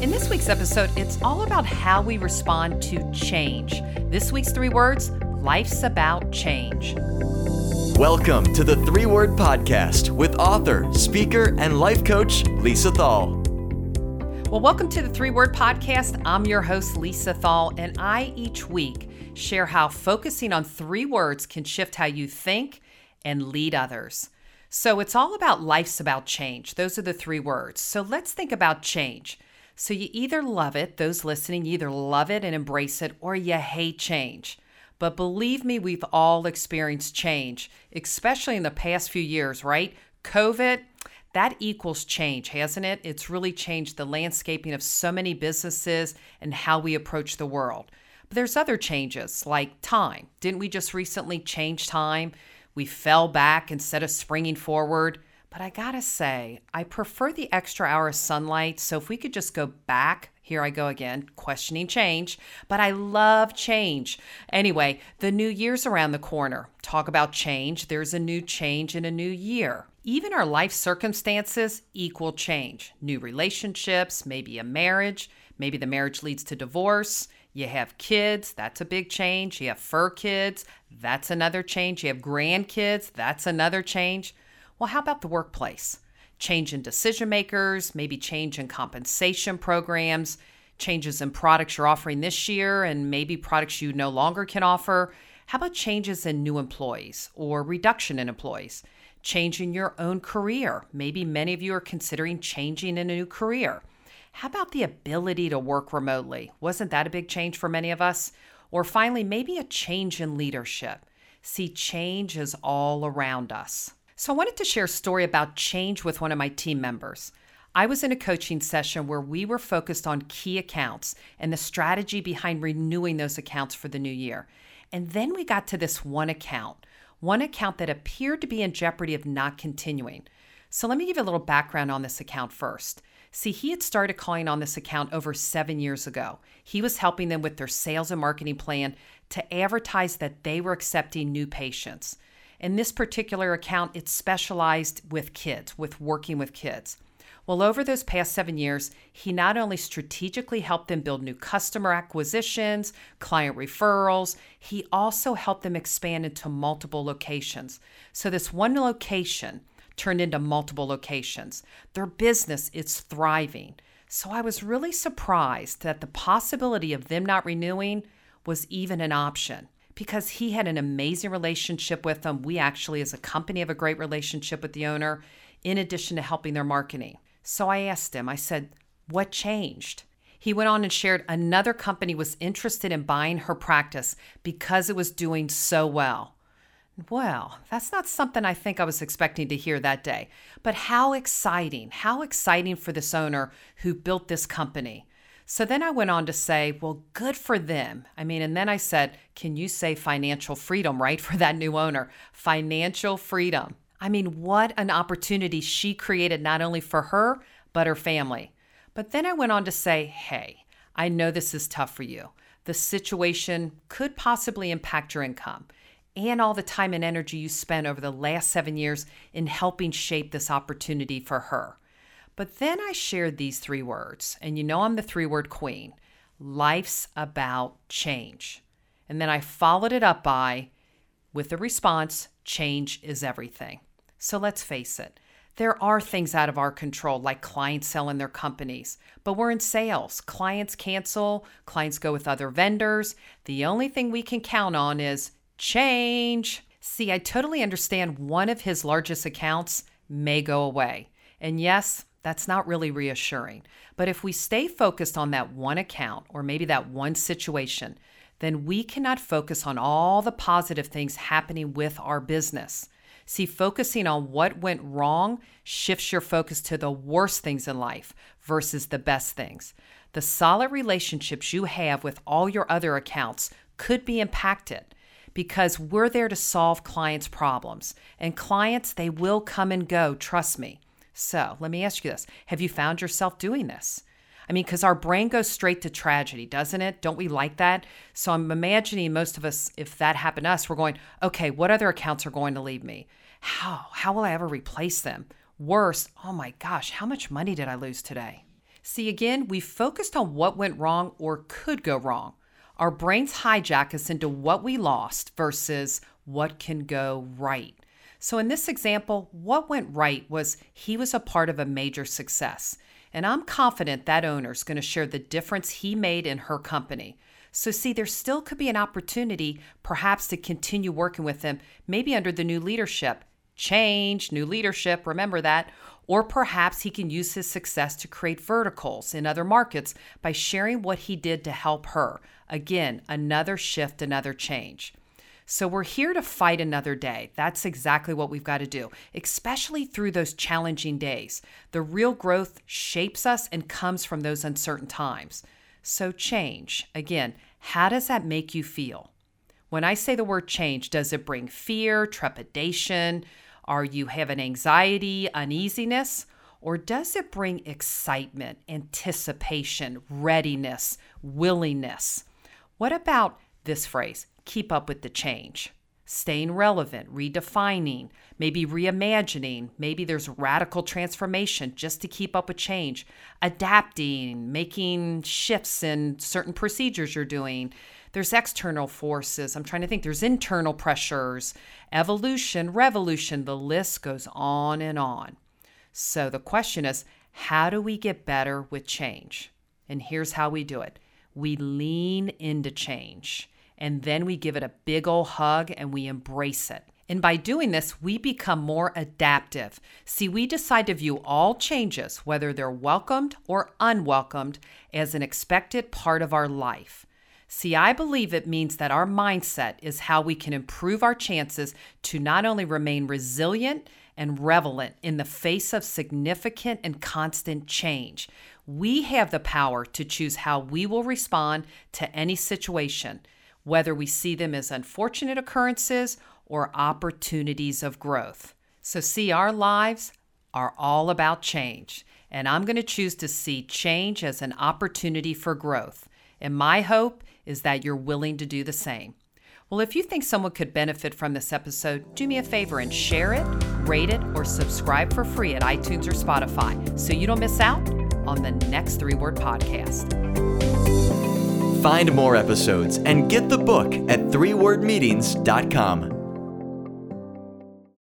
In this week's episode, it's all about how we respond to change. This week's three words life's about change. Welcome to the Three Word Podcast with author, speaker, and life coach Lisa Thal. Well, welcome to the Three Word Podcast. I'm your host, Lisa Thal, and I each week share how focusing on three words can shift how you think and lead others. So it's all about life's about change. Those are the three words. So let's think about change. So you either love it, those listening, either love it and embrace it, or you hate change. But believe me, we've all experienced change, especially in the past few years, right? COVID, that equals change, hasn't it? It's really changed the landscaping of so many businesses and how we approach the world. But there's other changes like time. Didn't we just recently change time? We fell back instead of springing forward. But I gotta say, I prefer the extra hour of sunlight. So if we could just go back, here I go again, questioning change, but I love change. Anyway, the new year's around the corner. Talk about change. There's a new change in a new year. Even our life circumstances equal change. New relationships, maybe a marriage, maybe the marriage leads to divorce. You have kids, that's a big change. You have fur kids, that's another change. You have grandkids, that's another change. Well, how about the workplace? Change in decision makers, maybe change in compensation programs, changes in products you're offering this year, and maybe products you no longer can offer. How about changes in new employees or reduction in employees? Change in your own career. Maybe many of you are considering changing in a new career. How about the ability to work remotely? Wasn't that a big change for many of us? Or finally, maybe a change in leadership. See, change is all around us. So I wanted to share a story about change with one of my team members. I was in a coaching session where we were focused on key accounts and the strategy behind renewing those accounts for the new year. And then we got to this one account, one account that appeared to be in jeopardy of not continuing. So let me give you a little background on this account first. See, he had started calling on this account over seven years ago. He was helping them with their sales and marketing plan to advertise that they were accepting new patients. In this particular account, it's specialized with kids, with working with kids. Well, over those past seven years, he not only strategically helped them build new customer acquisitions, client referrals, he also helped them expand into multiple locations. So, this one location turned into multiple locations. Their business is thriving. So, I was really surprised that the possibility of them not renewing was even an option because he had an amazing relationship with them. We actually, as a company, have a great relationship with the owner, in addition to helping their marketing. So I asked him, I said, What changed? He went on and shared another company was interested in buying her practice because it was doing so well. Well, that's not something I think I was expecting to hear that day. But how exciting! How exciting for this owner who built this company. So then I went on to say, well, good for them. I mean, and then I said, can you say financial freedom, right, for that new owner? Financial freedom. I mean, what an opportunity she created not only for her, but her family. But then I went on to say, hey, I know this is tough for you. The situation could possibly impact your income and all the time and energy you spent over the last seven years in helping shape this opportunity for her. But then I shared these three words, and you know I'm the three word queen life's about change. And then I followed it up by, with the response, change is everything. So let's face it, there are things out of our control, like clients selling their companies, but we're in sales. Clients cancel, clients go with other vendors. The only thing we can count on is change. See, I totally understand one of his largest accounts may go away. And yes, that's not really reassuring. But if we stay focused on that one account or maybe that one situation, then we cannot focus on all the positive things happening with our business. See, focusing on what went wrong shifts your focus to the worst things in life versus the best things. The solid relationships you have with all your other accounts could be impacted because we're there to solve clients' problems. And clients, they will come and go, trust me. So let me ask you this Have you found yourself doing this? I mean, because our brain goes straight to tragedy, doesn't it? Don't we like that? So I'm imagining most of us, if that happened to us, we're going, okay, what other accounts are going to leave me? How? How will I ever replace them? Worse, oh my gosh, how much money did I lose today? See, again, we focused on what went wrong or could go wrong. Our brains hijack us into what we lost versus what can go right. So, in this example, what went right was he was a part of a major success. And I'm confident that owner is going to share the difference he made in her company. So, see, there still could be an opportunity perhaps to continue working with him, maybe under the new leadership. Change, new leadership, remember that. Or perhaps he can use his success to create verticals in other markets by sharing what he did to help her. Again, another shift, another change. So we're here to fight another day. That's exactly what we've got to do, especially through those challenging days. The real growth shapes us and comes from those uncertain times. So, change. Again, how does that make you feel? When I say the word change, does it bring fear, trepidation? Are you having anxiety, uneasiness? Or does it bring excitement, anticipation, readiness, willingness? What about this phrase, keep up with the change? staying relevant, redefining, maybe reimagining. Maybe there's radical transformation just to keep up with change, adapting, making shifts in certain procedures you're doing. There's external forces. I'm trying to think. There's internal pressures, evolution, revolution. The list goes on and on. So the question is how do we get better with change? And here's how we do it we lean into change and then we give it a big old hug and we embrace it. And by doing this, we become more adaptive. See, we decide to view all changes, whether they're welcomed or unwelcomed, as an expected part of our life. See, I believe it means that our mindset is how we can improve our chances to not only remain resilient and relevant in the face of significant and constant change. We have the power to choose how we will respond to any situation whether we see them as unfortunate occurrences or opportunities of growth. So, see, our lives are all about change, and I'm going to choose to see change as an opportunity for growth. And my hope is that you're willing to do the same. Well, if you think someone could benefit from this episode, do me a favor and share it, rate it, or subscribe for free at iTunes or Spotify so you don't miss out on the next three word podcast. Find more episodes and get the book at threewordmeetings.com.